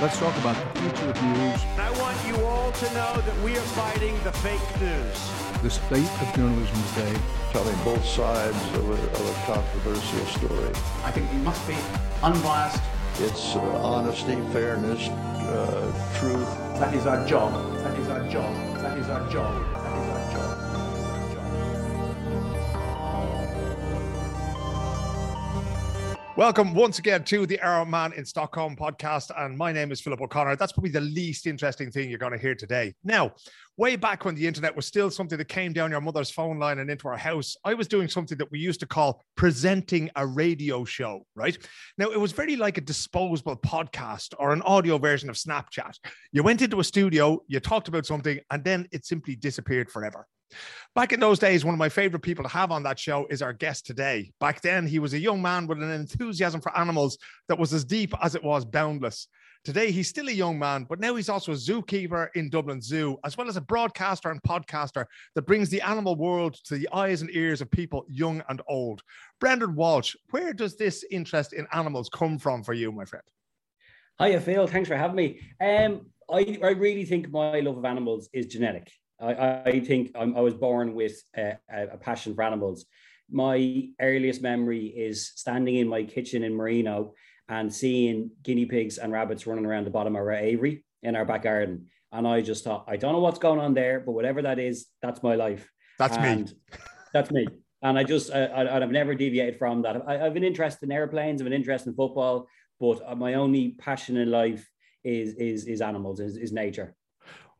Let's talk about the future of news. I want you all to know that we are fighting the fake news. The state of journalism today. Telling both sides of a, of a controversial story. I think we must be unbiased. It's uh, honesty, fairness, uh, truth. That is our job. That is our job. That is our job. Welcome once again to the Our Man in Stockholm podcast. And my name is Philip O'Connor. That's probably the least interesting thing you're going to hear today. Now, way back when the internet was still something that came down your mother's phone line and into our house, I was doing something that we used to call presenting a radio show, right? Now, it was very like a disposable podcast or an audio version of Snapchat. You went into a studio, you talked about something, and then it simply disappeared forever. Back in those days, one of my favorite people to have on that show is our guest today. Back then, he was a young man with an enthusiasm for animals that was as deep as it was boundless. Today, he's still a young man, but now he's also a zookeeper in Dublin Zoo, as well as a broadcaster and podcaster that brings the animal world to the eyes and ears of people young and old. Brendan Walsh, where does this interest in animals come from for you, my friend? Hiya, Phil. Thanks for having me. Um, I, I really think my love of animals is genetic. I, I think I'm, i was born with a, a, passion for animals. My earliest memory is standing in my kitchen in Marino and seeing guinea pigs and rabbits running around the bottom of our aviary in our back garden. And I just thought, I don't know what's going on there, but whatever that is, that's my life. That's and me. That's me. And I just, I, I, have never deviated from that. I, have an interest in airplanes, I've an interest in football, but my only passion in life is is is animals, is, is nature.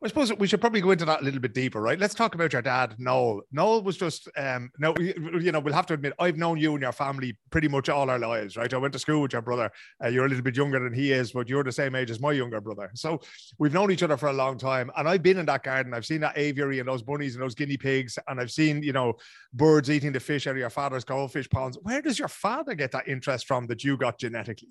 I suppose we should probably go into that a little bit deeper, right? Let's talk about your dad, Noel. Noel was just, um, you know, we'll have to admit, I've known you and your family pretty much all our lives, right? I went to school with your brother. Uh, you're a little bit younger than he is, but you're the same age as my younger brother. So we've known each other for a long time. And I've been in that garden. I've seen that aviary and those bunnies and those guinea pigs. And I've seen, you know, birds eating the fish out of your father's goldfish ponds. Where does your father get that interest from that you got genetically?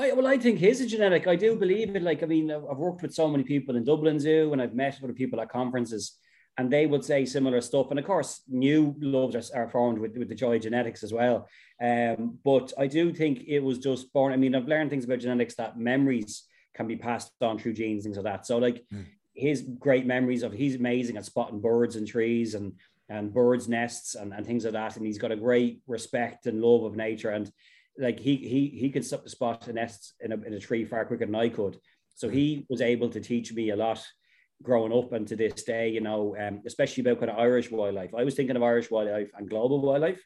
I, well, I think his is genetic. I do believe it. Like, I mean, I've worked with so many people in Dublin Zoo, and I've met other people at conferences, and they would say similar stuff. And of course, new loves are, are formed with, with the joy genetics as well. Um, but I do think it was just born. I mean, I've learned things about genetics that memories can be passed on through genes, things like that. So, like, mm. his great memories of he's amazing at spotting birds and trees and and birds' nests and, and things like that. And he's got a great respect and love of nature. And like he he he could spot a nest in a, in a tree far quicker than I could. So he was able to teach me a lot growing up and to this day, you know, um, especially about kind of Irish wildlife. I was thinking of Irish wildlife and global wildlife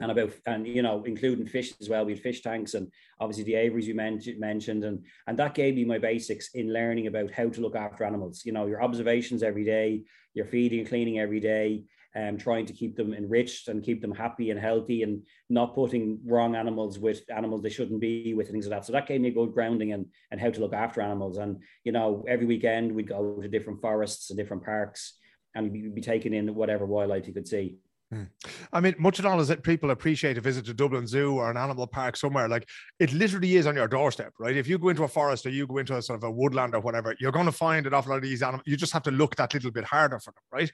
and about and you know including fish as well we had fish tanks and obviously the aviaries you mentioned and and that gave me my basics in learning about how to look after animals you know your observations every day your feeding and cleaning every day um, trying to keep them enriched and keep them happy and healthy and not putting wrong animals with animals they shouldn't be with and things like that. So that gave me a good grounding and and how to look after animals. And you know, every weekend we'd go to different forests and different parks and we'd be taking in whatever wildlife you could see. Hmm. I mean, much of all is that people appreciate a visit to Dublin Zoo or an animal park somewhere. Like it literally is on your doorstep, right? If you go into a forest or you go into a sort of a woodland or whatever, you're going to find an awful lot of these animals. You just have to look that little bit harder for them, right?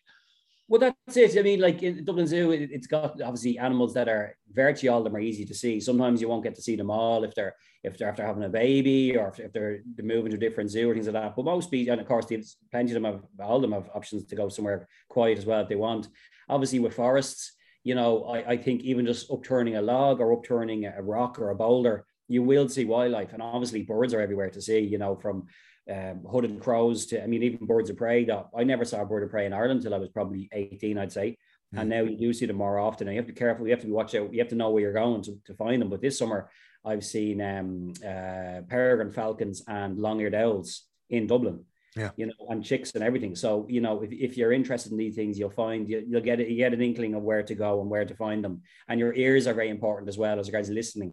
Well, that's it. I mean, like in Dublin Zoo, it, has got obviously animals that are virtually all of them are easy to see. Sometimes you won't get to see them all if they're if they're after having a baby or if, if they're, moving to a different zoo or things like that. But most species, and of course, there's plenty of them have all of them have options to go somewhere quiet as well if they want. Obviously, with forests, you know, I, I think even just upturning a log or upturning a rock or a boulder, you will see wildlife, and obviously birds are everywhere to see. You know, from um, hooded crows to, I mean, even birds of prey. That I never saw a bird of prey in Ireland until I was probably 18, I'd say. Mm. And now you do see them more often. And you have to be careful. You have to be watch out. You have to know where you're going to, to find them. But this summer, I've seen um, uh, peregrine falcons and long-eared owls in Dublin. Yeah. You know, and chicks and everything. So, you know, if, if you're interested in these things, you'll find you, will get it, you get an inkling of where to go and where to find them. And your ears are very important as well as guys listening.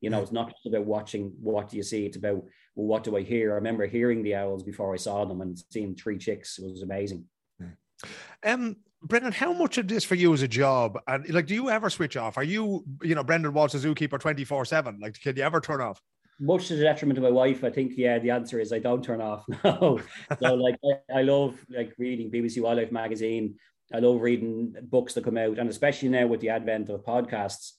You know, it's not just about watching what you see, it's about well, what do I hear? I remember hearing the owls before I saw them and seeing three chicks. It was amazing. Um, Brendan, how much of this for you is a job? And like, do you ever switch off? Are you, you know, Brendan Walsh, a zookeeper 24 7? Like, can you ever turn off? Much to the detriment of my wife, I think, yeah, the answer is I don't turn off. No. so, like, I, I love like reading BBC Wildlife magazine. I love reading books that come out. And especially now with the advent of podcasts,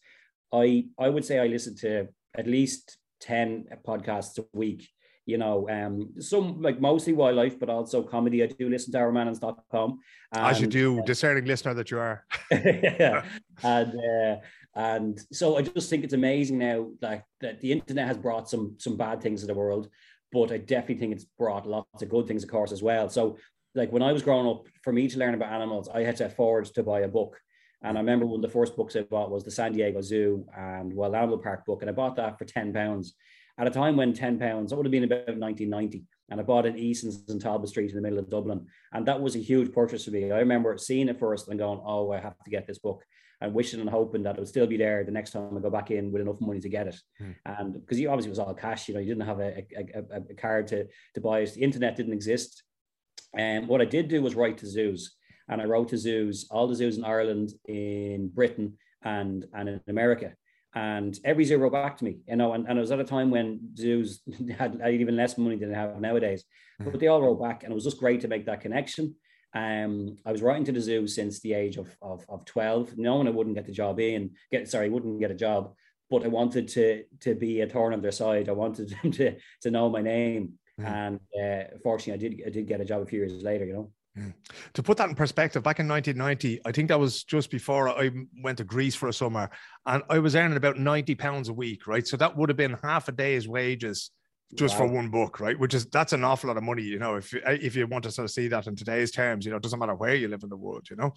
I, I would say I listen to at least 10 podcasts a week you know, um, some like mostly wildlife, but also comedy. I do listen to ourmannins.com. As you do, discerning listener that you are. yeah. and uh, and so I just think it's amazing now that, that the internet has brought some some bad things to the world, but I definitely think it's brought lots of good things, of course, as well. So like when I was growing up, for me to learn about animals, I had to afford to buy a book. And I remember one of the first books I bought was the San Diego Zoo and Wild Animal Park book, and I bought that for ten pounds at a time when 10 pounds, that would have been about 1990. And I bought it in Eason's in Talbot Street in the middle of Dublin. And that was a huge purchase for me. I remember seeing it first and going, oh, I have to get this book and wishing and hoping that it would still be there the next time I go back in with enough money to get it. Hmm. And because you obviously was all cash, you know, you didn't have a, a, a, a card to, to buy it. The internet didn't exist. And um, what I did do was write to zoos. And I wrote to zoos, all the zoos in Ireland, in Britain, and, and in America and every zoo wrote back to me, you know, and, and it was at a time when zoos had, had even less money than they have nowadays, but they all wrote back, and it was just great to make that connection. Um, I was writing to the zoo since the age of, of, of 12, knowing I wouldn't get the job in, get sorry, wouldn't get a job, but I wanted to to be a thorn on their side. I wanted them to to know my name, mm-hmm. and uh, fortunately, I did I did get a job a few years later, you know. Mm. To put that in perspective, back in 1990, I think that was just before I went to Greece for a summer, and I was earning about 90 pounds a week, right? So that would have been half a day's wages just wow. for one book, right? Which is that's an awful lot of money, you know. If if you want to sort of see that in today's terms, you know, it doesn't matter where you live in the world, you know.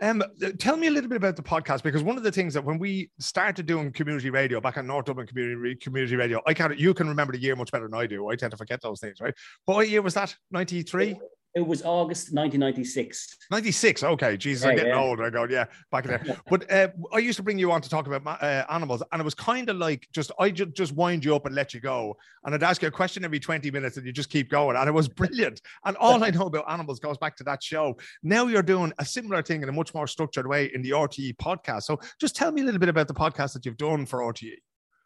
Um, tell me a little bit about the podcast because one of the things that when we started doing community radio back at North Dublin Community Community Radio, I can't you can remember the year much better than I do. I tend to forget those things, right? What year was that? Ninety three. It was August 1996. 96. Okay. Jesus, yeah, I'm getting yeah. old. I go, yeah, back in there. but uh, I used to bring you on to talk about uh, animals, and it was kind of like just, I ju- just wind you up and let you go. And I'd ask you a question every 20 minutes and you just keep going. And it was brilliant. And all I know about animals goes back to that show. Now you're doing a similar thing in a much more structured way in the RTE podcast. So just tell me a little bit about the podcast that you've done for RTE.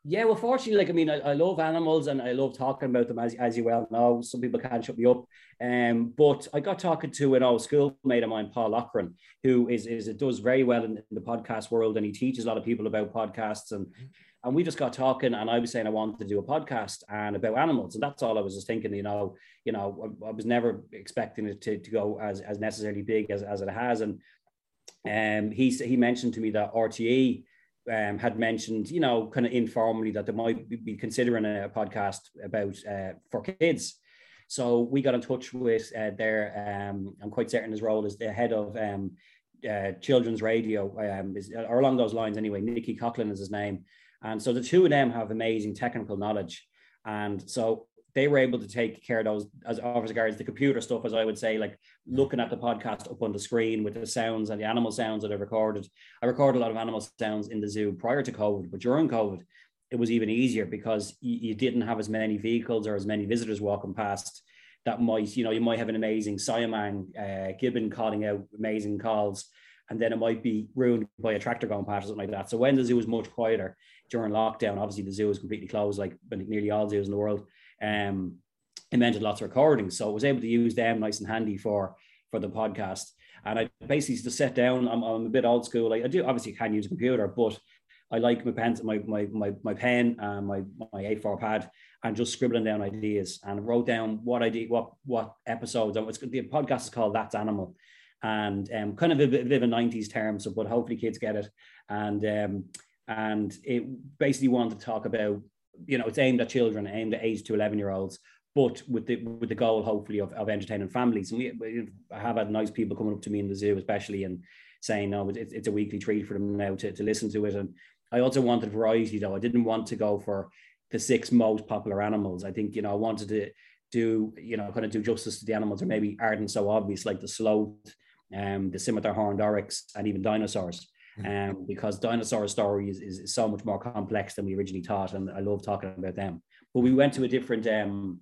Yeah, well, fortunately, like I mean, I, I, love animals and I love talking about them as, as you well know. Some people can't shut me up. Um, but I got talking to an old schoolmate of mine, Paul Lochran, who is is it does very well in, in, the podcast world and he teaches a lot of people about podcasts and and we just got talking and I was saying I wanted to do a podcast and about animals and that's all I was just thinking. You know, you know, I, I was never expecting it to, to go as as necessarily big as as it has and um he he mentioned to me that RTE um, had mentioned, you know, kind of informally that they might be considering a podcast about uh, for kids. So we got in touch with uh, their, um, I'm quite certain his role is the head of um, uh, children's radio, um, is, or along those lines anyway. Nicky Coughlin is his name. And so the two of them have amazing technical knowledge. And so they were able to take care of those as office regards the computer stuff, as I would say, like looking at the podcast up on the screen with the sounds and the animal sounds that I recorded. I recorded a lot of animal sounds in the zoo prior to COVID, but during COVID, it was even easier because you, you didn't have as many vehicles or as many visitors walking past that might, you know, you might have an amazing Siamang uh, gibbon calling out amazing calls, and then it might be ruined by a tractor going past or something like that. So when the zoo was much quieter during lockdown, obviously the zoo was completely closed, like nearly all zoos in the world um, invented lots of recordings. So I was able to use them nice and handy for for the podcast. And I basically just sat down. I'm, I'm a bit old school. Like I do obviously can use a computer, but I like my pen, my my my, my pen, and my my A4 pad, and just scribbling down ideas and wrote down what I did, what what episodes. And what's the podcast is called That's Animal, and um, kind of a bit, a bit of a '90s term. So, but hopefully kids get it. And um, and it basically wanted to talk about you know, it's aimed at children, aimed at eight to 11 year olds, but with the with the goal, hopefully, of, of entertaining families. And we, we have had nice people coming up to me in the zoo, especially, and saying, no, it's, it's a weekly treat for them now to, to listen to it. And I also wanted variety, though. I didn't want to go for the six most popular animals. I think, you know, I wanted to do, you know, kind of do justice to the animals, or maybe aren't so obvious, like the sloth, um, the scimitar horned oryx, and even dinosaurs. Mm. um, because dinosaur story is, is, so much more complex than we originally thought, and I love talking about them. But we went to a different um,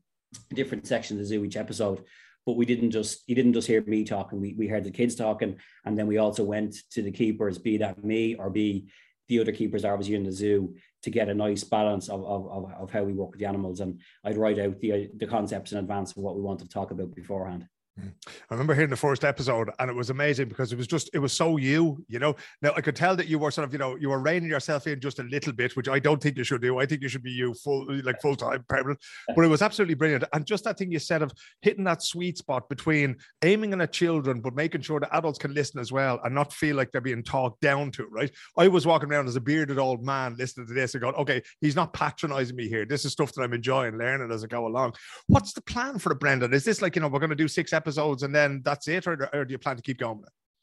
different section of the zoo each episode, but we didn't just you didn't just hear me talking. We we heard the kids talking, and then we also went to the keepers, be that me or be the other keepers are obviously in the zoo to get a nice balance of, of, of, how we work with the animals. And I'd write out the the concepts in advance of what we wanted to talk about beforehand. Mm. I remember hearing the first episode and it was amazing because it was just, it was so you, you know. Now I could tell that you were sort of, you know, you were reining yourself in just a little bit, which I don't think you should do. I think you should be you full, like full time permanent. But it was absolutely brilliant. And just that thing you said of hitting that sweet spot between aiming at children, but making sure that adults can listen as well and not feel like they're being talked down to, right? I was walking around as a bearded old man listening to this and going, okay, he's not patronizing me here. This is stuff that I'm enjoying learning as I go along. What's the plan for the Brendan? Is this like, you know, we're going to do six episodes and then that's it, or, or do you plan to keep going?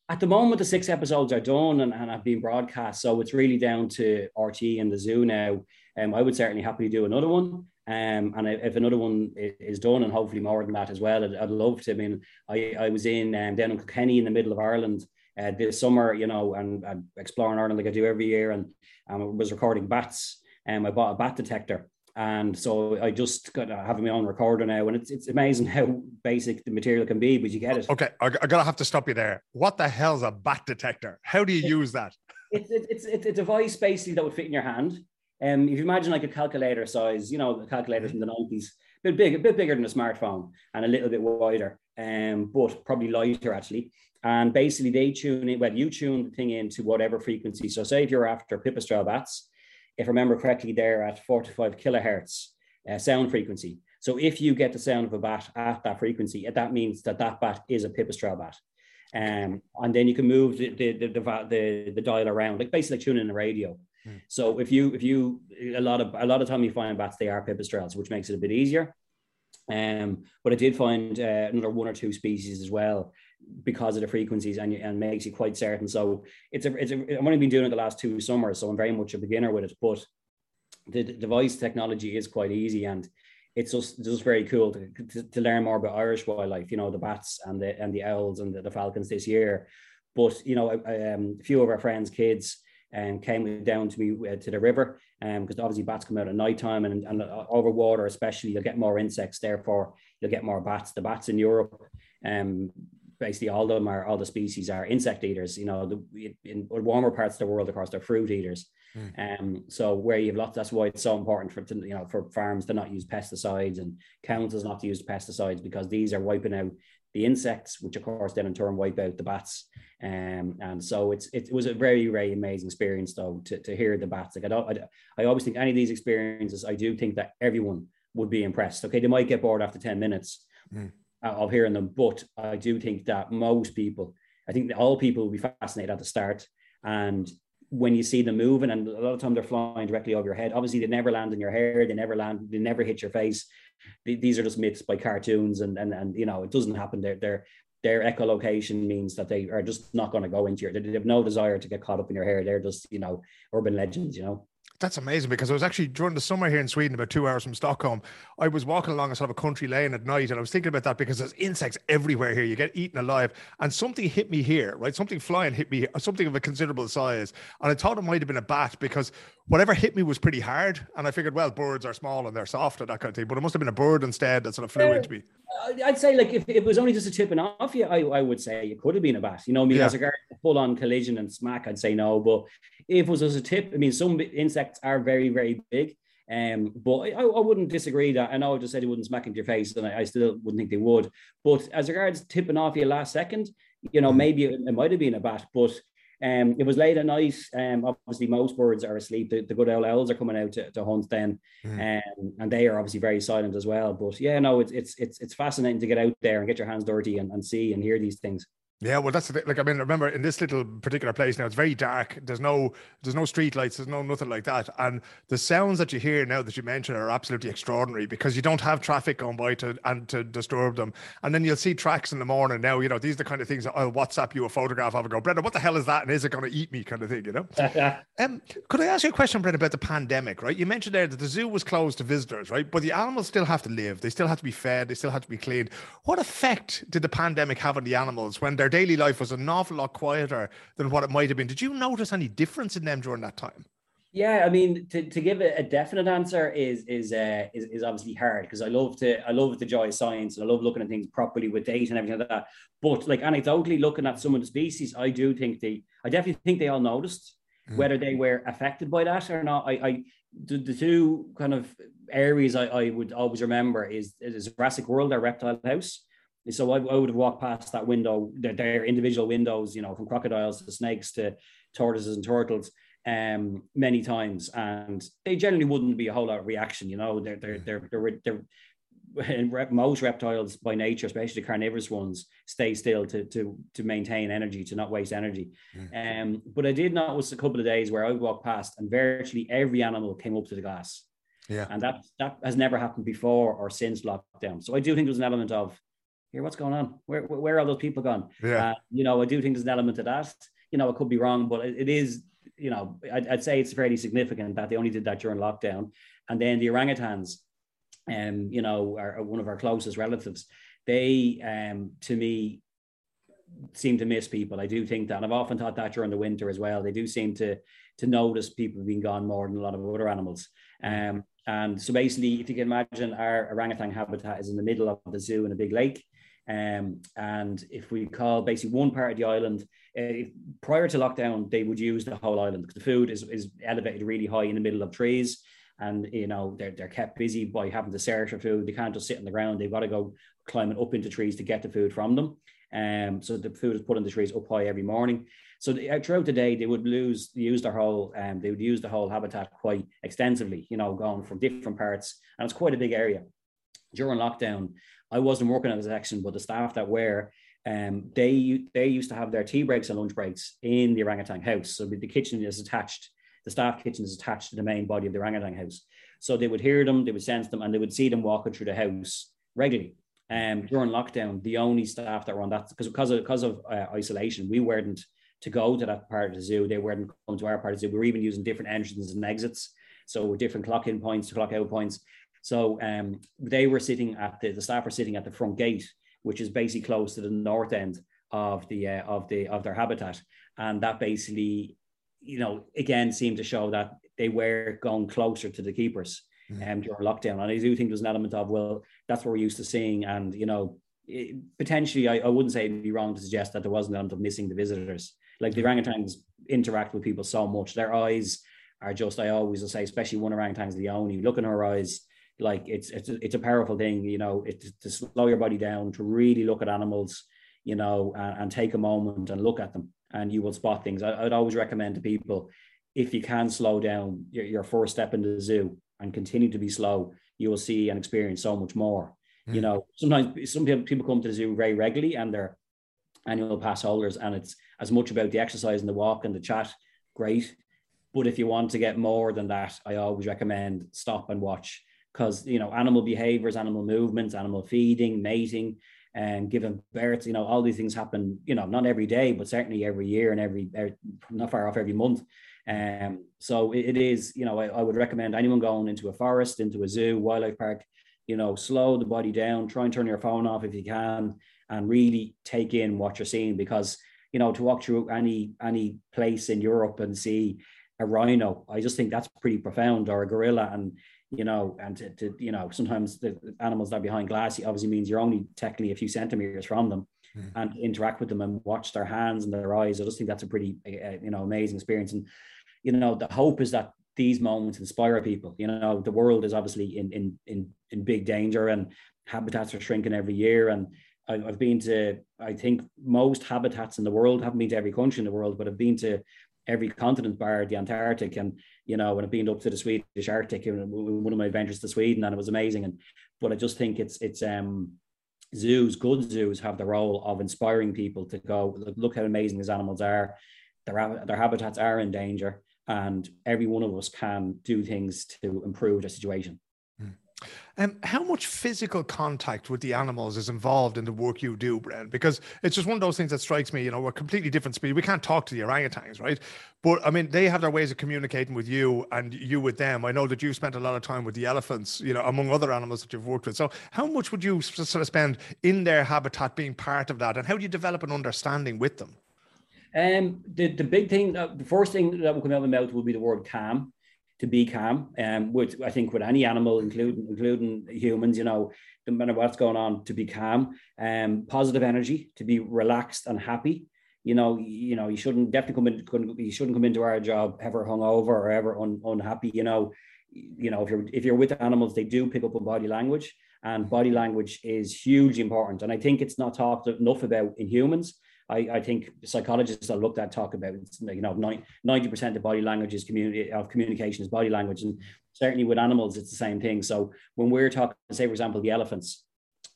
At the moment, the six episodes are done and, and have been broadcast. So it's really down to RT and the zoo now. Um, I would certainly happily do another one. Um, and if another one is done, and hopefully more than that as well, I'd, I'd love to. I mean, I, I was in um, down in Kilkenny in the middle of Ireland uh, this summer, you know, and, and exploring Ireland like I do every year, and I was recording bats. And um, I bought a bat detector, and so I just got to have my own recorder now, and it's it's amazing how basic the material can be, but you get it. Okay, I, I gotta have to stop you there. What the hell's a bat detector? How do you use that? It's it's it's a device basically that would fit in your hand. Um, if you imagine like a calculator size, you know, the calculators from the nineties, a bit big, a bit bigger than a smartphone, and a little bit wider, um, but probably lighter actually. And basically, they tune it, Well, you tune the thing into whatever frequency. So, say if you're after pipistrelle bats, if I remember correctly, they're at 45 kilohertz uh, sound frequency. So if you get the sound of a bat at that frequency, that means that that bat is a pipistrelle bat. Um, and then you can move the the, the, the, the dial around, like basically like tuning in a radio. Mm. So if you if you a lot of a lot of time you find bats they are pipistrelles, which makes it a bit easier. Um, but I did find uh, another one or two species as well because of the frequencies and, and makes you quite certain. So it's a, it's a, I've only been doing it the last two summers, so I'm very much a beginner with it. But the, device technology is quite easy and it's just just very cool to, to, to, learn more about Irish wildlife. You know the bats and the and the owls and the, the falcons this year. But you know, um, a few of our friends' kids um, came down to me uh, to the river because um, obviously bats come out at night time and, and uh, over water especially you'll get more insects therefore you'll get more bats the bats in Europe um, basically all of them are all the species are insect eaters. You know, the, in warmer parts of the world, of course, they're fruit eaters. Mm. Um, so where you have lots, that's why it's so important for you know for farms to not use pesticides and councils not to use pesticides because these are wiping out the insects, which of course then in turn wipe out the bats. Um, and so it's it, was a very very amazing experience though to, to hear the bats. Like I don't I, I always think any of these experiences, I do think that everyone would be impressed. Okay, they might get bored after ten minutes. Mm of hearing them. But I do think that most people, I think all people will be fascinated at the start. And when you see them moving, and a lot of time they're flying directly over your head, obviously they never land in your hair, they never land, they never hit your face. These are just myths by cartoons, and and and you know it doesn't happen. They're they're their echolocation means that they are just not going to go into your they have no desire to get caught up in your hair they're just you know urban legends you know that's amazing because I was actually during the summer here in Sweden, about two hours from Stockholm. I was walking along a sort of a country lane at night, and I was thinking about that because there's insects everywhere here. You get eaten alive, and something hit me here, right? Something flying hit me, something of a considerable size, and I thought it might have been a bat because whatever hit me was pretty hard, and I figured, well, birds are small and they're soft and that kind of thing, but it must have been a bird instead that sort of flew yeah, into me. I'd say, like, if, it was only just a tipping off you, I, I would say it could have been a bat. You know, I mean, yeah. as a full on collision and smack, I'd say no, but if it was as a tip, I mean, some insects are very, very big. Um, but I, I wouldn't disagree that I know I just said it wouldn't smack into your face, and I, I, still wouldn't think they would. But as regards tipping off you last second, you know, mm. maybe it, it might have been a bat, but um, it was late at night. Um, obviously, most birds are asleep. The, the good old owls are coming out to, to hunt then, mm. um, and they are obviously very silent as well. But yeah, no, it's it's it's it's fascinating to get out there and get your hands dirty and, and see and hear these things. Yeah, well, that's the, like I mean, remember in this little particular place now, it's very dark. There's no, there's no street lights. There's no nothing like that. And the sounds that you hear now that you mentioned are absolutely extraordinary because you don't have traffic going by to and to disturb them. And then you'll see tracks in the morning. Now, you know, these are the kind of things that I'll WhatsApp you a photograph of and go, Brenda, what the hell is that? And is it going to eat me? Kind of thing, you know. um, could I ask you a question, Brendan, about the pandemic? Right, you mentioned there that the zoo was closed to visitors, right? But the animals still have to live. They still have to be fed. They still have to be cleaned. What effect did the pandemic have on the animals when their daily life was a awful lot quieter than what it might have been. Did you notice any difference in them during that time? Yeah, I mean, to, to give a, a definite answer is is uh, is, is obviously hard because I love to I love the joy of science and I love looking at things properly with data and everything like that. But like anecdotally looking at some of the species, I do think they I definitely think they all noticed mm. whether they were affected by that or not. I, I the, the two kind of areas I, I would always remember is is Jurassic World, our reptile house So I, I would have walked past that window, their, their individual windows, you know, from crocodiles to snakes to tortoises and turtles, um, many times, and they generally wouldn't be a whole lot of reaction. You know, they're they're they're they're, they're most reptiles by nature, especially the carnivorous ones, stay still to to to maintain energy, to not waste energy. Mm. Um, but I did notice a couple of days where I would walk past and virtually every animal came up to the glass. Yeah. And that that has never happened before or since lockdown. So I do think there's an element of here, what's going on? Where where are those people gone? Yeah. Uh, you know, I do think there's an element of that. You know, I could be wrong, but it, it is, you know, I'd, I'd say it's fairly significant that they only did that during lockdown. And then the orangutans, um, you know, are, are one of our closest relatives. They, um, to me, seem to miss people. I do think that, and I've often thought that during the winter as well. They do seem to to notice people being gone more than a lot of other animals. Um, and so basically, if you can imagine, our orangutan habitat is in the middle of the zoo in a big lake. Um, and if we call basically one part of the island, uh, prior to lockdown, they would use the whole island because the food is, is elevated really high in the middle of trees. And you know they're, they're kept busy by having to search for food. They can't just sit on the ground. They've got to go climbing up into trees to get the food from them. Um, so the food is put in the trees up high every morning. So the, uh, throughout the day they would lose use their whole um, they would use the whole habitat quite extensively you know going from different parts. And it's quite a big area. During lockdown i wasn't working at the section but the staff that were um, they they used to have their tea breaks and lunch breaks in the orangutan house so the kitchen is attached the staff kitchen is attached to the main body of the orangutan house. So they would hear them, they would sense them, and they would see them walking through the house regularly. Um, during lockdown, the only staff that were on that because because of because of uh, isolation, we weren't to go to that part of the zoo. They weren't come to our part of the zoo. We were even using different entrances and exits, so different clock in points to clock out points. So um, they were sitting at the the staff were sitting at the front gate, which is basically close to the north end of the uh, of the of their habitat, and that basically you know, again, seemed to show that they were going closer to the keepers mm-hmm. um, during lockdown. And I do think there's an element of, well, that's what we're used to seeing. And, you know, it, potentially, I, I, wouldn't say it'd be wrong to suggest that there was an element of missing the visitors. Like the orangutans interact with people so much. Their eyes are just, I always will say, especially one orangutan's the only, look in her eyes, like it's it's a, it's a powerful thing, you know, it, to slow your body down, to really look at animals, you know, and, and take a moment and look at them and you will spot things. I, would always recommend to people if you can slow down your, your, first step into the zoo and continue to be slow, you will see and experience so much more. Mm. You know, sometimes some people, people come to the zoo very regularly and they're annual pass holders, and it's as much about the exercise and the walk and the chat, great. But if you want to get more than that, I always recommend stop and watch because you know animal behaviors, animal movements, animal feeding, mating, and giving birth. You know, all these things happen. You know, not every day, but certainly every year and every er, not far off every month. Um, so it, it is. You know, I, I would recommend anyone going into a forest, into a zoo, wildlife park. You know, slow the body down. Try and turn your phone off if you can, and really take in what you're seeing because you know to walk through any any place in Europe and see a rhino, I just think that's pretty profound, or a gorilla, and you know, and to, to, you know, sometimes the animals that are behind glass obviously means you're only technically a few centimeters from them mm. and interact with them and watch their hands and their eyes. I just think that's a pretty, uh, you know, amazing experience. And, you know, the hope is that these moments inspire people. You know, the world is obviously in, in, in, in big danger and habitats are shrinking every year. And I've been to, I think most habitats in the world, haven't been to every country in the world, but I've been to every continent bar the Antarctic. And, you know, when I've been up to the Swedish Arctic, one of my adventures to Sweden, and it was amazing. And, but I just think it's, it's, um, zoos, good zoos have the role of inspiring people to go, look, look how amazing these animals are. Their, their habitats are in danger and every one of us can do things to improve the situation. Um, how much physical contact with the animals is involved in the work you do, Bren? Because it's just one of those things that strikes me. You know, we're completely different speed. We can't talk to the orangutans, right? But I mean, they have their ways of communicating with you and you with them. I know that you've spent a lot of time with the elephants, you know, among other animals that you've worked with. So, how much would you sort of spend in their habitat being part of that? And how do you develop an understanding with them? Um, the, the big thing, uh, the first thing that will come out of my mouth will be the word calm to be calm. Um, which I think with any animal, including including humans, you know, no matter what's going on, to be calm, um, positive energy, to be relaxed and happy. You know, you know, you shouldn't definitely come in. You shouldn't come into our job ever hungover or ever un, unhappy. You know, you know, if you're if you're with animals, they do pick up on body language, And body language is hugely important. And I think it's not talked enough about in humans. I, I think psychologists that looked at talk about you know 90 percent of body language is community of communication is body language, and certainly with animals it's the same thing. So when we're talking, say for example, the elephants,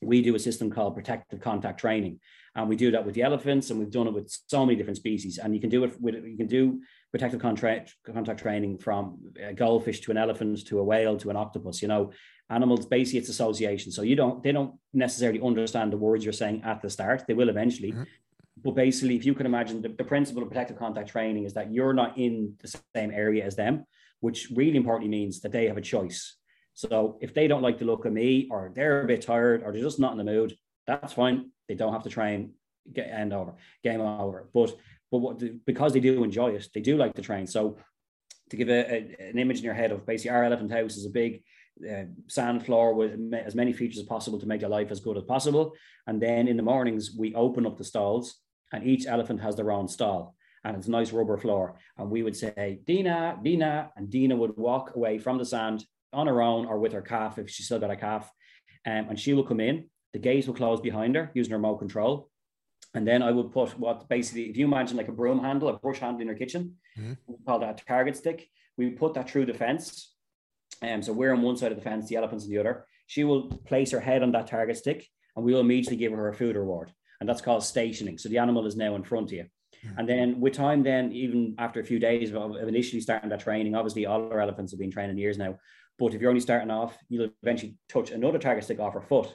we do a system called protective contact training, and we do that with the elephants, and we've done it with so many different species. And you can do it with you can do protective contact contact training from a goldfish to an elephant to a whale to an octopus. You know, animals basically it's association. So you don't they don't necessarily understand the words you're saying at the start. They will eventually, mm-hmm. But basically, if you can imagine the, the principle of protective contact training is that you're not in the same area as them, which really importantly means that they have a choice. So if they don't like the look of me, or they're a bit tired, or they're just not in the mood, that's fine. They don't have to train. Get end over, game over. But but what because they do enjoy it, they do like to train. So to give a, a, an image in your head of basically our elephant house is a big uh, sand floor with as many features as possible to make their life as good as possible. And then in the mornings we open up the stalls and each elephant has their own stall and it's a nice rubber floor. And we would say, Dina, Dina, and Dina would walk away from the sand on her own or with her calf if she still got a calf. Um, and she will come in, the gates will close behind her using her remote control. And then I would put what basically, if you imagine like a broom handle, a brush handle in her kitchen, mm-hmm. we call that a target stick. We put that through the fence. Um, so we're on one side of the fence, the elephant's on the other. She will place her head on that target stick and we will immediately give her a food reward and that's called stationing. So the animal is now in front of you. Mm-hmm. And then with time, then even after a few days of initially starting that training, obviously all our elephants have been training years now. But if you're only starting off, you'll eventually touch another target stick off her foot.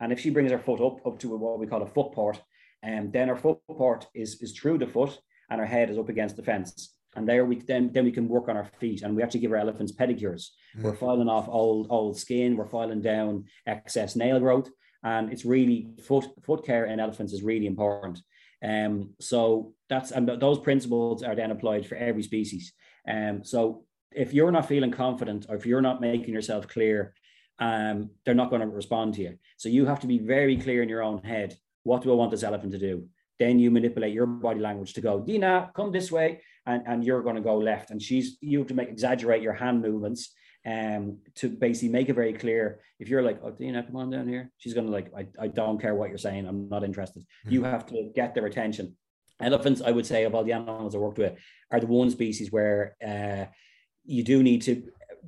And if she brings her foot up up to what we call a foot port, um, then her foot port is, is through the foot and her head is up against the fence. And there we then then we can work on our feet and we actually give our elephants pedicures. Mm. We're filing off old old skin, we're filing down excess nail growth and it's really foot foot care in elephants is really important. Um, so that's and those principles are then applied for every species. Um, so if you're not feeling confident or if you're not making yourself clear, um, they're not going to respond to you. So you have to be very clear in your own head. What do I want this elephant to do? Then you manipulate your body language to go, Dina, come this way, and, and you're going to go left. And she's you have to make exaggerate your hand movements um, to basically make it very clear. If you're like, oh, Dina, come on down here, she's gonna like, I, I don't care what you're saying, I'm not interested. Mm-hmm. You have to get their attention. Elephants, I would say, of all the animals I worked with, are the one species where uh, you do need to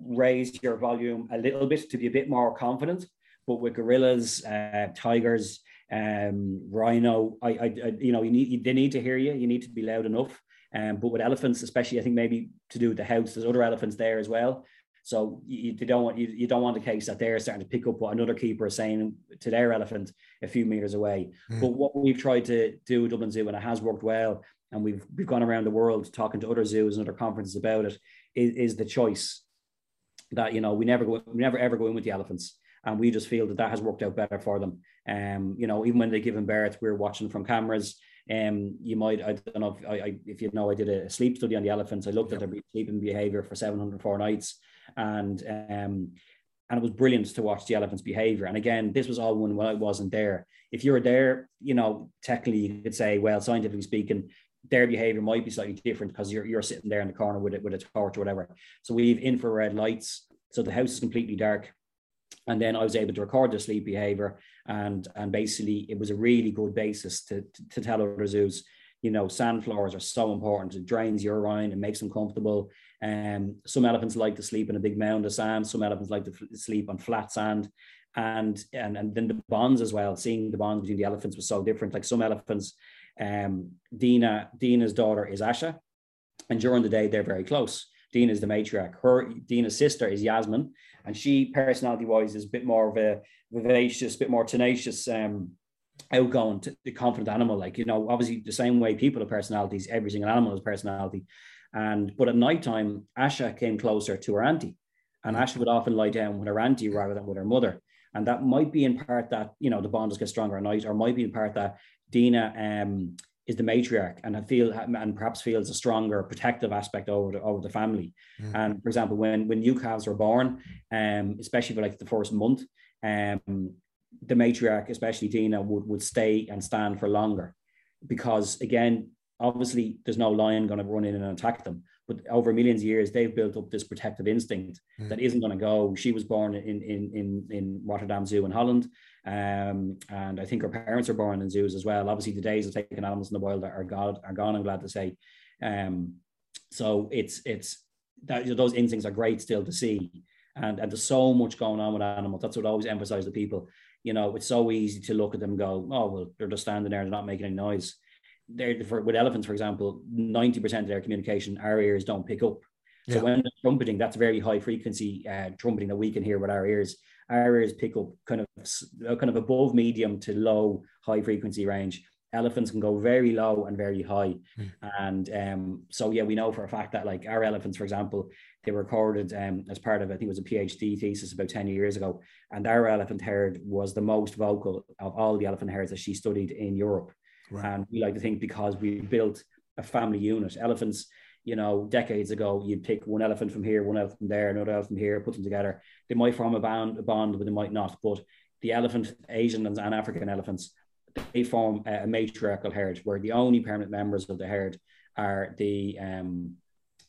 raise your volume a little bit to be a bit more confident. But with gorillas, uh, tigers, um, rhino, I, I, I, you know, you need you, they need to hear you. You need to be loud enough. Um, but with elephants, especially, I think maybe to do with the house, there's other elephants there as well. So you, you don't want you, you don't want the case that they're starting to pick up what another keeper is saying to their elephant a few meters away. Mm. But what we've tried to do with Dublin Zoo, and it has worked well, and we've we've gone around the world talking to other zoos and other conferences about it, is, is the choice that you know we never go we never ever go in with the elephants and we just feel that that has worked out better for them. Um, you know, even when they give them birth, we're watching from cameras. Um, you might, I don't know if, I, if you know, I did a sleep study on the elephants. I looked yep. at their sleeping behavior for 704 nights, and um, and it was brilliant to watch the elephants' behavior. And again, this was all when, I wasn't there. If you were there, you know, technically you could say, well, scientifically speaking, their behavior might be slightly different because you're you're sitting there in the corner with it with a torch or whatever. So we have infrared lights, so the house is completely dark. And then I was able to record their sleep behavior, and and basically it was a really good basis to to, to tell other zoos you know, sand floors are so important. It drains your urine and makes them comfortable. Um, some elephants like to sleep in a big mound of sand. Some elephants like to sleep on flat sand. And, and and then the bonds as well. Seeing the bonds between the elephants was so different. Like some elephants, um, Dina Dina's daughter is Asha, and during the day they're very close. Dina is the matriarch. Her Dina's sister is Yasmin, and she personality wise is a bit more of a vivacious, bit more tenacious. Um, outgoing, the confident animal. Like you know, obviously the same way people have personalities, every single animal has personality. And but at night time, Asha came closer to her auntie, and Asha would often lie down with her auntie rather than with her mother. And that might be in part that you know the bond get stronger at night, or might be in part that Dina um, is the matriarch and I feel and perhaps feels a stronger protective aspect over the over the family. Mm. And for example, when when new calves are born, um, especially for like the first month, um, the matriarch, especially Dina, would, would stay and stand for longer because, again, obviously there's no lion going to run in and attack them. but over millions of years, they've built up this protective instinct Mm. that isn't going to go. She was born in in in in Rotterdam Zoo in Holland, um, and I think her parents are born in zoos as well. Obviously, the days of taking animals in the wild are gone. Are gone. I'm glad to say. Um, so it's it's that those instincts are great still to see, and and there's so much going on with animals. That's what I always emphasize to people. You know, it's so easy to look at them and go, oh well, they're just standing there, they're not making any noise. They're for, with elephants, for example, ninety percent of their communication, our ears don't pick up. So Yeah. when they're trumpeting, that's very high frequency uh, trumpeting that we can hear with our ears. Our ears pick up kind of uh, kind of above medium to low high frequency range. Elephants can go very low and very high, and um, so yeah, we know for a fact that like our elephants, for example, they were recorded um, as part of I think it was a PhD thesis about ten years ago, and our elephant herd was the most vocal of all the elephant herds that she studied in Europe. Right. And we like to think because we built a family unit, elephants you know, decades ago, you'd pick one elephant from here, one elephant from there, another elephant here, put them together. They might form a bond, a bond, but they might not. But the elephant, Asian and African elephants, they form a matriarchal herd where the only permanent members of the herd are the um,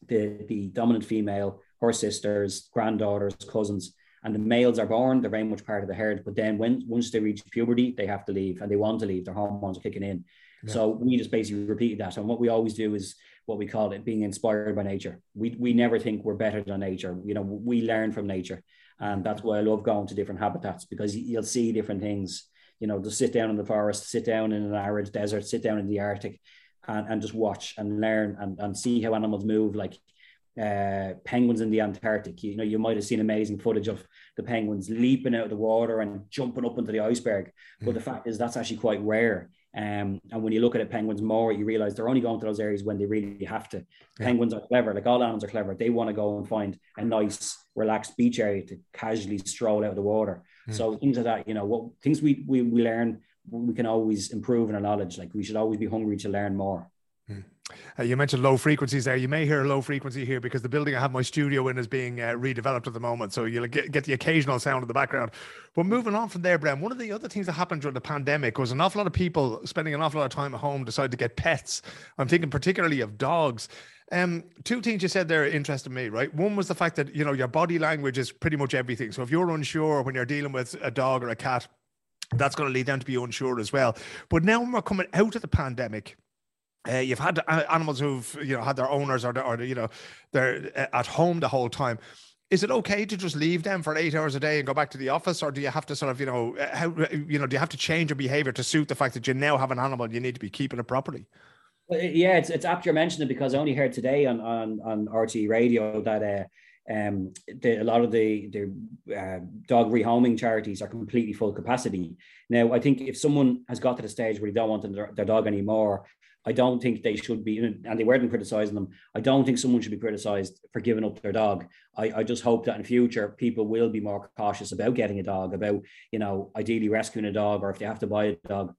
the the dominant female, her sisters, granddaughters, cousins, and the males are born. They're very much part of the herd. But then when once they reach puberty, they have to leave, and they want to leave. Their hormones are kicking in. Yeah. So we just basically repeated that. And what we always do is what we call it being inspired by nature. We we never think we're better than nature. You know, we learn from nature, and that's why I love going to different habitats because you- you'll see different things. You know, just sit down in the forest, sit down in an arid desert, sit down in the Arctic, and, and just watch and learn and, and see how animals move. Like uh, penguins in the Antarctic. You know, you might have seen amazing footage of the penguins leaping out of the water and jumping up into the iceberg. But the fact is, that's actually quite rare. Um, and when you look at it, penguins more, you realize they're only going to those areas when they really have to. Yeah. Penguins are clever, like all animals are clever. They want to go and find a nice, relaxed beach area to casually stroll out of the water. Mm. So things like that, you know, what things we, we we learn, we can always improve in our knowledge. Like we should always be hungry to learn more. Uh, you mentioned low frequencies there. You may hear a low frequency here because the building I have my studio in is being uh, redeveloped at the moment. So you'll get, get the occasional sound in the background. But moving on from there, Bren, one of the other things that happened during the pandemic was an awful lot of people spending an awful lot of time at home decided to get pets. I'm thinking particularly of dogs. Um, two things you said there interested me, right? One was the fact that you know your body language is pretty much everything. So if you're unsure when you're dealing with a dog or a cat, that's going to lead them to be unsure as well. But now when we're coming out of the pandemic, uh, you've had uh, animals who've you know had their owners or, or you know they're uh, at home the whole time. Is it okay to just leave them for eight hours a day and go back to the office, or do you have to sort of you know uh, how you know do you have to change your behavior to suit the fact that you now have an animal and you need to be keeping it properly? Yeah, it's it's apt you mentioned it because I only heard today on on on RT radio that uh, um the, a lot of the the uh, dog rehoming charities are completely full capacity. Now, I think if someone has got to the stage where they don't want their, their dog anymore, I don't think they should be, and they weren't criticizing them. I don't think someone should be criticized for giving up their dog. I, I just hope that in future people will be more cautious about getting a dog, about you know ideally rescuing a dog, or if they have to buy a dog.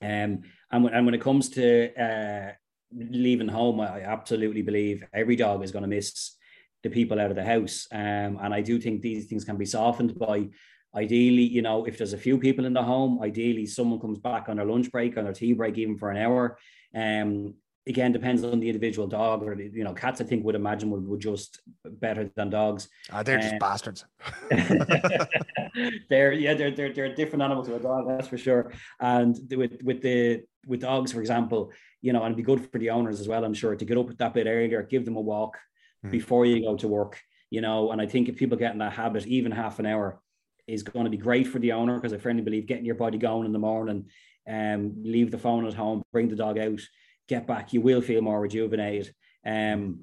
Um, and when, and when it comes to uh, leaving home, I absolutely believe every dog is going to miss the people out of the house. Um, and I do think these things can be softened by ideally, you know, if there's a few people in the home, ideally someone comes back on their lunch break, on their tea break, even for an hour. Um, again, depends on the individual dog or, you know, cats, I think would imagine would, would just better than dogs. Ah, they're just Uh, bastards. they're yeah they're, they're they're different animals to a dog that's for sure and with with the with dogs for example you know and it'd be good for the owners as well i'm sure to get up that bit earlier give them a walk Hmm. before you go to work you know and i think if people get in that habit even half an hour is going to be great for the owner because i firmly believe getting your body going in the morning um leave the phone at home bring the dog out get back you will feel more rejuvenated um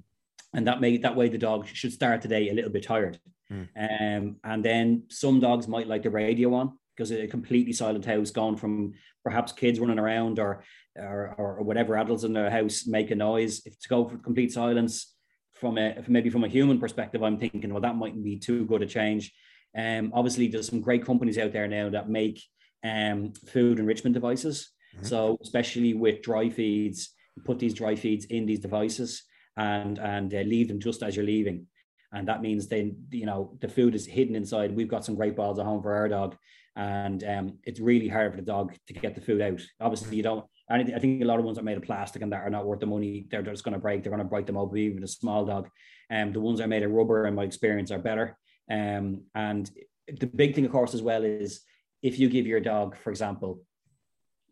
and that may that way the dog should start today a little bit tired um, and then some dogs might like the radio on because a completely silent house gone from perhaps kids running around or, or or whatever adults in the house make a noise. If to go for complete silence from a maybe from a human perspective, I'm thinking, well, that mightn't be too good a change. Um, obviously, there's some great companies out there now that make um, food enrichment devices. So especially with dry feeds, put these dry feeds in these devices and and uh, leave them just as you're leaving and that means then you know the food is hidden inside. We've got some great balls at home for our dog, and um, it's really hard for the dog to get the food out. Obviously, you don't I think a lot of ones are made of plastic and that are not worth the money. They're just going to break. They're going to break them up, even a small dog. And um, the ones that are made of rubber, in my experience, are better. Um, and the big thing, of course, as well is if you give your dog, for example,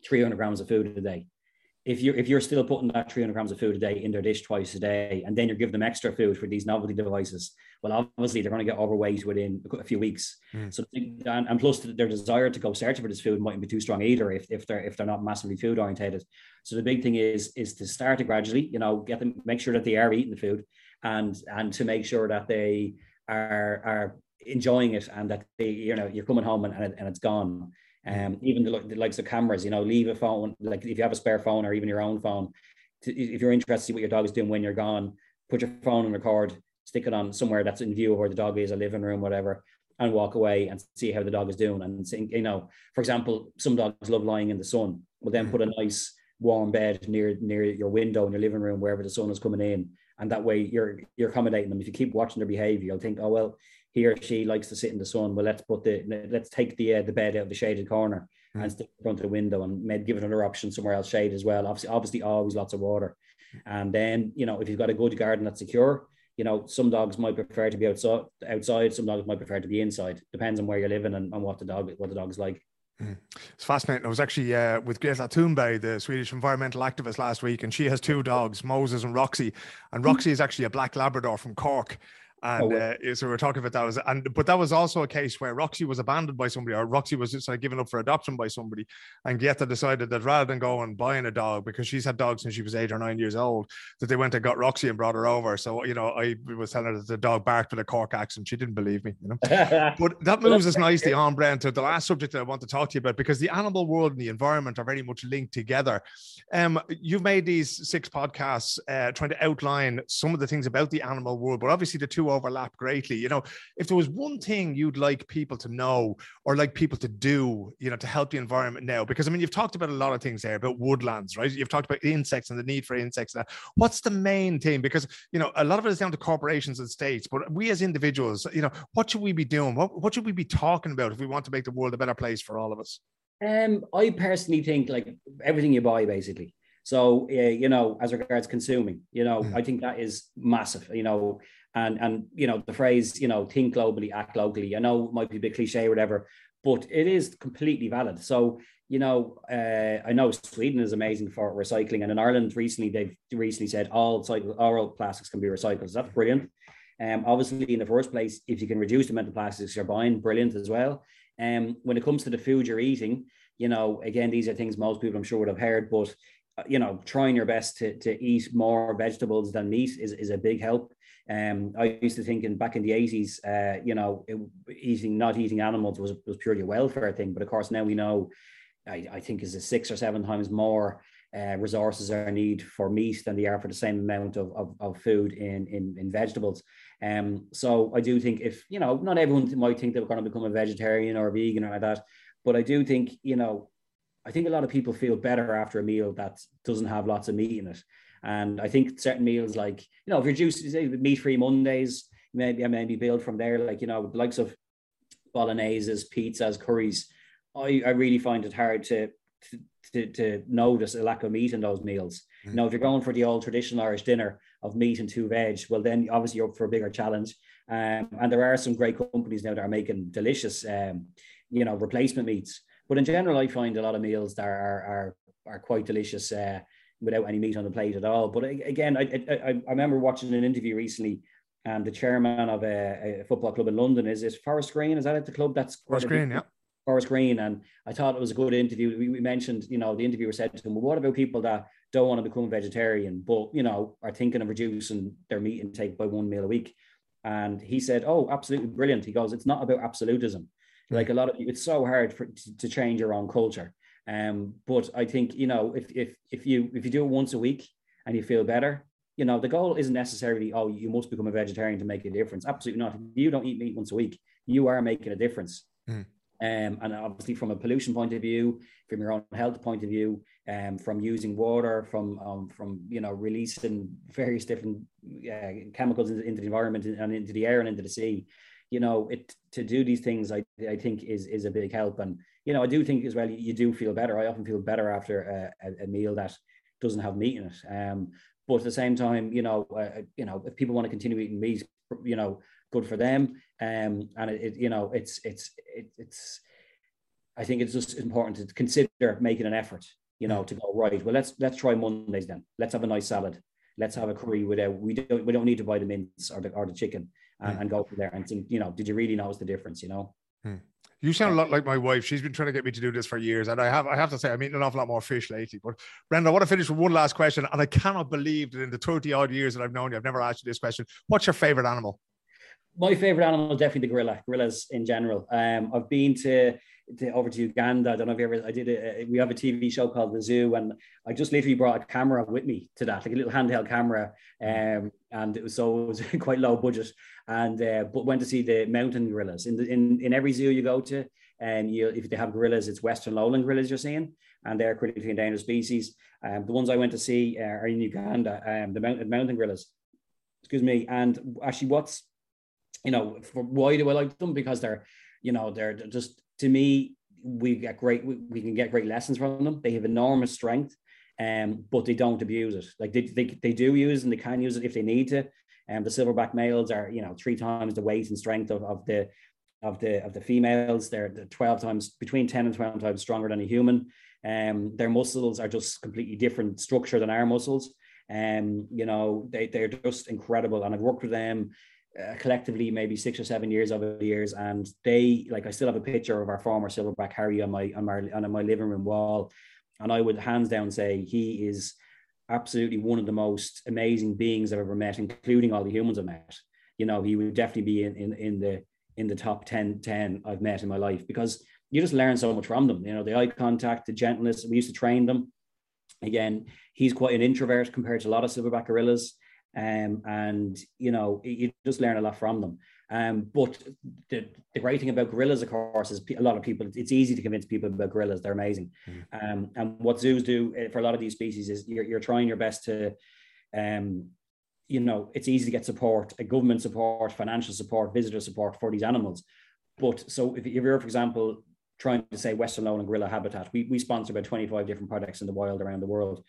300 grams of food a day, if you're if you're still putting that 300 grams of food a day in their dish twice a day, and then you're giving them extra food for these novelty devices, well, obviously they're going to get overweight within a few weeks. Mm. So and, and, plus their desire to go searching for this food mightn't be too strong either if, if they're if they're not massively food orientated. So the big thing is is to start it gradually. You know, get them make sure that they are eating the food, and and to make sure that they are are enjoying it and that they you know you're coming home and, and, and it's gone um, even the, the, likes of cameras, you know, leave a phone, like if you have a spare phone or even your own phone, to, if you're interested to see what your dog is doing when you're gone, put your phone and record, stick it on somewhere that's in view of where the dog is, a living room, whatever, and walk away and see how the dog is doing. And see, you know, for example, some dogs love lying in the sun. Well, then put a nice warm bed near near your window in your living room, wherever the sun is coming in, and that way you're you're accommodating them. If you keep watching their behavior, you'll think, oh well, he or she likes to sit in the sun. Well, let's put the let's take the uh, the bed out of the shaded corner mm. and stick in front of the window and maybe give it another option somewhere else shade as well. Obviously, obviously, always lots of water. And then you know if you've got a good garden that's secure, you know some dogs might prefer to be outside. Outside, some dogs might prefer to be inside. Depends on where you're living and, and what the dog what the dog's like. Mm. It's fascinating. I was actually uh, with Greta Thunberg, the Swedish environmental activist, last week, and she has two dogs, Moses and Roxy. And Roxy is actually a black Labrador from Cork. And oh, uh, so we are talking about that was and but that was also a case where Roxy was abandoned by somebody or Roxy was just like given up for adoption by somebody and Greta decided that rather than go and buying a dog because she's had dogs since she was eight or nine years old that they went and got Roxy and brought her over. So you know I was telling her that the dog barked with a Cork accent. She didn't believe me you know? But that moves us nicely on Brent to the last subject that I want to talk to you about because the animal world and the environment are very much linked together. Um you've made these six podcasts uh, trying to outline some of the things about the animal world but obviously the two overlap greatly you know, if there was one thing you'd like people to know or like people to do, you know, to help the environment now, because I mean, you've talked about a lot of things there about woodlands, right? You've talked about insects and the need for insects. What's the main thing? Because, you know, a lot of it is down to corporations and states, but we as individuals, you know, what should we be doing? What, what should we be talking about if we want to make the world a better place for all of us? Um, I personally think like everything you buy, basically. So, uh, you know, as regards consuming, you know, mm. I think that is massive. You know, and and you know the phrase you know think globally act locally i know it might be a bit cliche or whatever but it is completely valid so you know uh, i know sweden is amazing for recycling and in ireland recently they've recently said all cycle all plastics can be recycled so that's brilliant um, obviously in the first place if you can reduce the amount of plastics you're buying brilliant as well um, when it comes to the food you're eating you know again these are things most people i'm sure would have heard but you know trying your best to, to eat more vegetables than meat is, is a big help um, I used to think in back in the 80s, uh, you know, it, eating not eating animals was was purely a welfare thing. But of course, now we know, I, I think is a six or seven times more uh, resources are need for meat than they are for the same amount of, of, of food in, in, in vegetables. Um, so I do think if, you know, not everyone might think they're going to become a vegetarian or a vegan or like that, but I do think, you know, I think a lot of people feel better after a meal that doesn't have lots of meat in it. And I think certain meals like, you know, if you're juice, meat free Mondays, maybe I maybe build from there, like, you know, the likes of bologneses, pizzas, curries. I, I really find it hard to, to, to notice a lack of meat in those meals. Mm. You know, if you're going for the old traditional Irish dinner of meat and two veg, well, then obviously you're up for a bigger challenge. Um, and there are some great companies now that are making delicious, um, you know, replacement meats. But in general, I find a lot of meals that are are, are quite delicious. Uh, without any meat on the plate at all. But again, I, I, I remember watching an interview recently. Um, the chairman of a, a, football club in London is it Forest Green? Is that at the club? That's Forest Green, yeah. Forest Green, and I thought it was a good interview. We, we, mentioned, you know, the interviewer said to him, "Well, what about people that don't want to become vegetarian, but you know, are thinking of reducing their meat intake by one meal a week?" And he said, "Oh, absolutely brilliant." He goes, "It's not about absolutism. Like a lot of you, it's so hard for, to, to change your own culture." Um, but I think you know if if if you if you do it once a week and you feel better, you know the goal isn't necessarily oh you must become a vegetarian to make a difference. Absolutely not. If you don't eat meat once a week, you are making a difference. Mm. Um, and obviously from a pollution point of view, from your own health point of view, um, from using water, from um, from you know releasing various different uh, chemicals into, into, the environment and into the air and into the sea, you know, it to do these things, I, I think is is a big help. And you know, I do think as well, you do feel better. I often feel better after a, a meal that doesn't have meat in it. Um, but at the same time, you know, uh, you know, if people want to continue eating meat, you know, good for them. Um, and it, it you know, it's it's it, it's. I think it's just important to consider making an effort. You know, to go right. Well, let's let's try Mondays then. Let's have a nice salad. Let's have a curry without. We don't we don't need to buy the mince or the or the chicken and, and go from there and think. You know, did you really notice the difference? You know. Hmm. You sound a lot like my wife. She's been trying to get me to do this for years, and I have. I have to say, I'm eating an awful lot more fish lately. But Brendan, I want to finish with one last question, and I cannot believe that in the 30 odd years that I've known you, I've never asked you this question. What's your favorite animal? My favorite animal is definitely the gorilla. Gorillas in general. Um, I've been to to, over to Uganda. I don't know if you ever, I did a, we have a TV show called The Zoo, and I just literally brought a camera with me to that, like a little handheld camera. Um, and it was so it was quite low budget. And uh, but went to see the mountain gorillas in the, in in every zoo you go to, and you if they have gorillas, it's Western lowland gorillas you're seeing, and they're critically endangered species. Um, the ones I went to see uh, are in Uganda, um, the mountain mountain gorillas. Excuse me. And actually, what's you know, why do I like them? Because they're you know they're just to me, we get great, we, we can get great lessons from them. They have enormous strength, um, but they don't abuse it. Like they, they, they do use and they can use it if they need to. And um, the silverback males are, you know, three times the weight and strength of, of the of the of the females. They're, 12 times between 10 and 12 times stronger than a human. Um, their muscles are just completely different structure than our muscles. Um, you know, they, they're just incredible. And I've worked with them uh, collectively maybe six or seven years over the years and they like i still have a picture of our former silverback harry on my on my on my living room wall and i would hands down say he is absolutely one of the most amazing beings i've ever met including all the humans i've met. You know he would definitely be in in, in the in the top 10 10 i've met in my life because you just learn so much from them. You know the eye contact the gentleness we used to train them. Again he's quite an introvert compared to a lot of silverback gorillas. Um, and you know you just learn a lot from them. Um, but the, the great thing about gorillas, of course, is a lot of people. It's easy to convince people about gorillas; they're amazing. Mm. Um, and what zoos do eh, for a lot of these species is you're, you're trying your best to, um, you know, it's easy to get support, a government support, financial support, visitor support for these animals. But so if you're, for example, trying to say Western lowland gorilla habitat, we, we sponsor about 25 different projects in the wild around the world.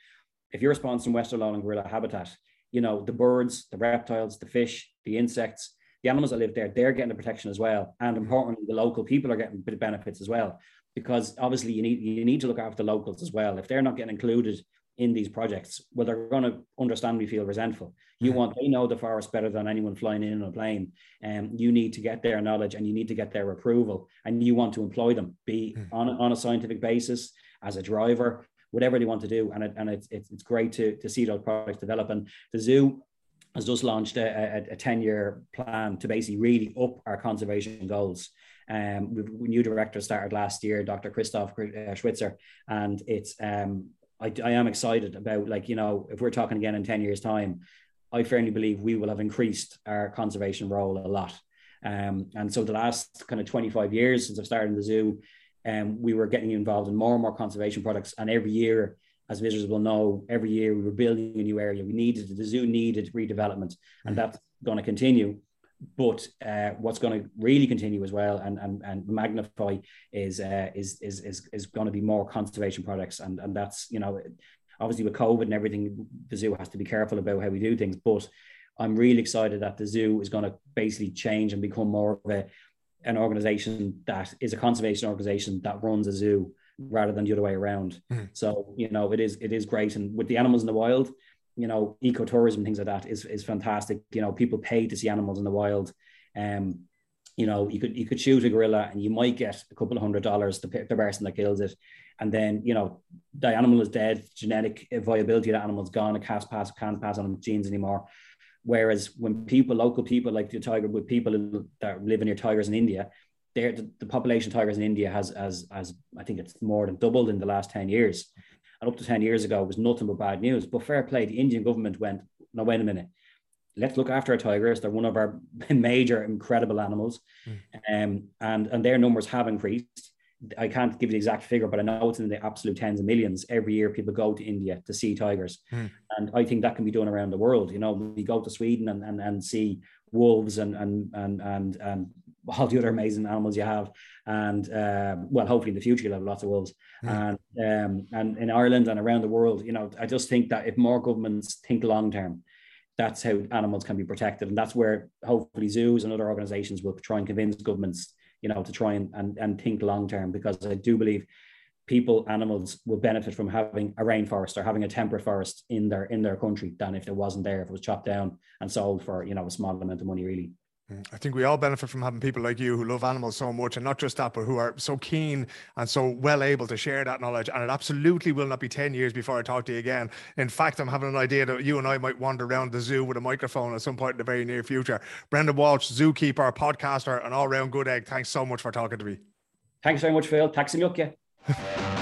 If you're sponsoring Western lowland gorilla habitat, you know, the birds, the reptiles, the fish, the insects, the animals that live there, they're getting the protection as well. And importantly, the local people are getting benefits as well. Because obviously you need you need to look after the locals as well. If they're not getting included in these projects, well, they're going to understandably feel resentful. You mm-hmm. want they know the forest better than anyone flying in on a plane, and um, you need to get their knowledge and you need to get their approval, and you want to employ them, be mm-hmm. on, on a scientific basis as a driver, whatever they want to do. And, it, and it's, it's, it's great to, to see those products develop. And the zoo has just launched a, a, a 10 year plan to basically really up our conservation goals. Um, we've new director started last year, Dr. Christoph uh, Schwitzer, and it's um, I, I am excited about like you know if we're talking again in ten years' time, I firmly believe we will have increased our conservation role a lot. Um, and so the last kind of 25 years since I've started in the zoo, um, we were getting involved in more and more conservation products. And every year, as visitors will know, every year we were building a new area. We needed the zoo needed redevelopment, and mm. that's going to continue. But uh, what's going to really continue as well and, and, and magnify is, uh, is, is, is, is going to be more conservation products. And, and that's, you know, obviously with COVID and everything, the zoo has to be careful about how we do things. But I'm really excited that the zoo is going to basically change and become more of a an organization that is a conservation organization that runs a zoo rather than the other way around. Mm. So you know it is it is great, and with the animals in the wild, you know ecotourism things like that is is fantastic. You know people pay to see animals in the wild. Um, you know you could you could shoot a gorilla and you might get a couple of hundred dollars to pick the person that kills it, and then you know the animal is dead, genetic viability of the animal is gone, it can't pass can't pass on genes anymore. Whereas when people, local people like the tiger, with people that live near tigers in India, there the, the, population of tigers in India has, as as I think it's more than doubled in the last 10 years. And up to 10 years ago, it was nothing but bad news. But fair play, the Indian government went, no, wait a minute. Let's look after our tigers. They're one of our major, incredible animals. Mm. Um, and, and their numbers have increased. I can't give you the exact figure, but I know it's in the absolute tens of millions. Every year, people go to India to see tigers, mm. and I think that can be done around the world. You know, we go to Sweden and and, and see wolves and and and and, and all the other amazing animals you have. And uh, well, hopefully in the future you'll have lots of wolves. Mm. And um, and in Ireland and around the world, you know, I just think that if more governments think long term, that's how animals can be protected, and that's where hopefully zoos and other organisations will try and convince governments, you know, to try and and, and think long term because I do believe people animals will benefit from having a rainforest or having a temperate forest in their in their country than if it wasn't there if it was chopped down and sold for you know a small amount of money really Mm, I think we all benefit from having people like you who love animals so much, and not just that, but who are so keen and so well able to share that knowledge. And it absolutely will not be 10 years before I talk to you again. In fact, I'm having an idea that you and I might wander around the zoo with a microphone at some point in the very near future. Brendan Walsh, zookeeper, podcaster, and all round good egg. Thanks so much for talking to me. Thanks very much, Phil. Thanks a lot.